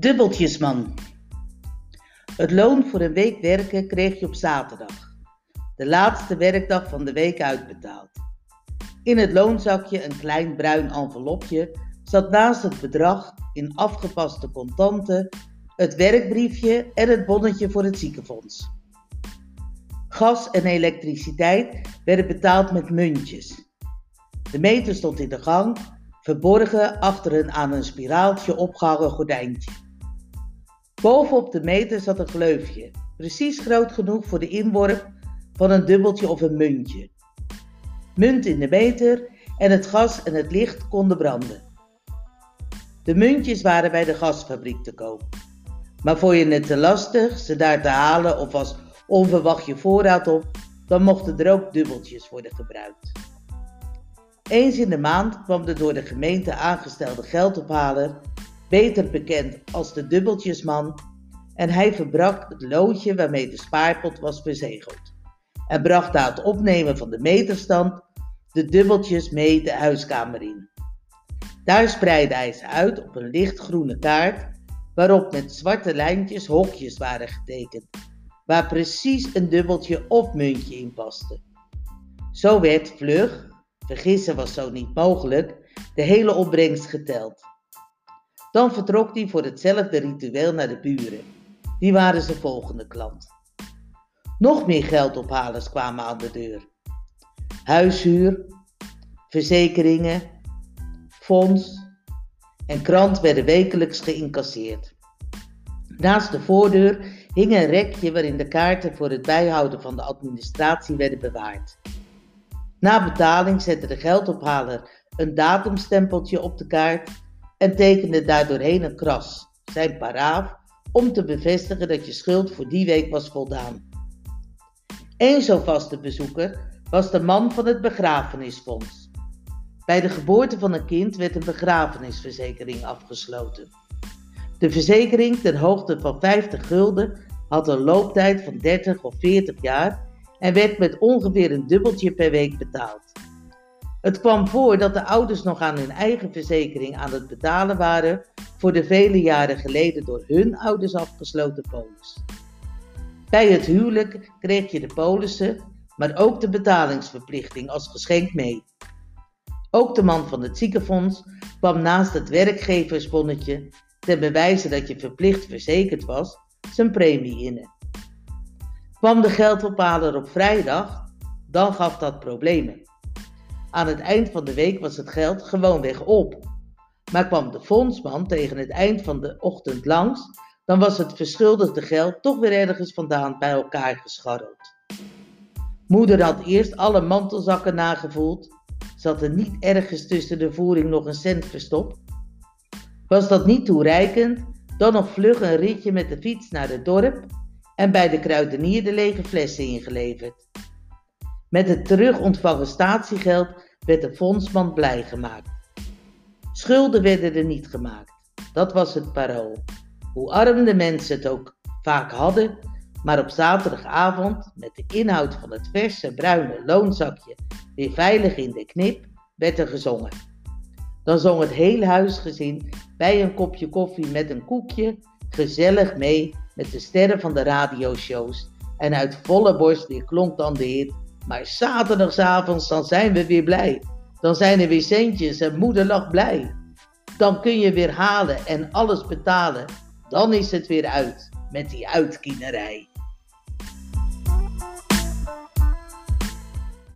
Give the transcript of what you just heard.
Dubbeltjesman. Het loon voor een week werken kreeg je op zaterdag, de laatste werkdag van de week uitbetaald. In het loonzakje een klein bruin envelopje zat naast het bedrag in afgepaste contanten het werkbriefje en het bonnetje voor het ziekenfonds. Gas en elektriciteit werden betaald met muntjes. De meter stond in de gang verborgen achter een aan een spiraaltje opgehangen gordijntje. Bovenop de meter zat een gleufje, precies groot genoeg voor de inworp van een dubbeltje of een muntje. Munt in de meter en het gas en het licht konden branden. De muntjes waren bij de gasfabriek te koop. Maar vond je het te lastig ze daar te halen of als onverwacht je voorraad op, dan mochten er ook dubbeltjes worden gebruikt. Eens in de maand kwam de door de gemeente aangestelde geldophaler, beter bekend als de dubbeltjesman, en hij verbrak het loodje waarmee de spaarpot was verzegeld. En bracht na het opnemen van de meterstand de dubbeltjes mee de huiskamer in. Daar spreidde hij ze uit op een lichtgroene kaart, waarop met zwarte lijntjes hokjes waren getekend, waar precies een dubbeltje of muntje in paste. Zo werd vlug, vergissen was zo niet mogelijk, de hele opbrengst geteld. Dan vertrok hij voor hetzelfde ritueel naar de buren. Die waren zijn volgende klant. Nog meer geldophalers kwamen aan de deur. Huishuur, verzekeringen, fonds en krant werden wekelijks geïncasseerd. Naast de voordeur hing een rekje waarin de kaarten voor het bijhouden van de administratie werden bewaard. Na betaling zette de geldophaler een datumstempeltje op de kaart en tekende daardoorheen een kras, zijn paraaf, om te bevestigen dat je schuld voor die week was voldaan. Eén zo vaste bezoeker was de man van het begrafenisfonds. Bij de geboorte van een kind werd een begrafenisverzekering afgesloten. De verzekering ten hoogte van 50 gulden had een looptijd van 30 of 40 jaar en werd met ongeveer een dubbeltje per week betaald. Het kwam voor dat de ouders nog aan hun eigen verzekering aan het betalen waren voor de vele jaren geleden door hun ouders afgesloten polis. Bij het huwelijk kreeg je de polissen, maar ook de betalingsverplichting als geschenk mee. Ook de man van het ziekenfonds kwam naast het werkgeversbonnetje ten bewijze dat je verplicht verzekerd was, zijn premie in. Kwam de geldophaler op vrijdag, dan gaf dat problemen. Aan het eind van de week was het geld gewoonweg op. Maar kwam de fondsman tegen het eind van de ochtend langs, dan was het verschuldigde geld toch weer ergens vandaan bij elkaar gescharreld. Moeder had eerst alle mantelzakken nagevoeld. Zat er niet ergens tussen de voering nog een cent verstopt? Was dat niet toereikend, dan nog vlug een ritje met de fiets naar het dorp en bij de kruidenier de lege flessen ingeleverd. Met het terug ontvangen statiegeld werd de fondsman blij gemaakt. Schulden werden er niet gemaakt. Dat was het parool. Hoe arm de mensen het ook vaak hadden, maar op zaterdagavond, met de inhoud van het verse bruine loonzakje weer veilig in de knip, werd er gezongen. Dan zong het hele huisgezin bij een kopje koffie met een koekje gezellig mee met de sterren van de radioshows. En uit volle borst weer klonk dan de hit. Maar zaterdagavond dan zijn we weer blij. Dan zijn er weer centjes en moeder lag blij. Dan kun je weer halen en alles betalen. Dan is het weer uit met die uitkienerij.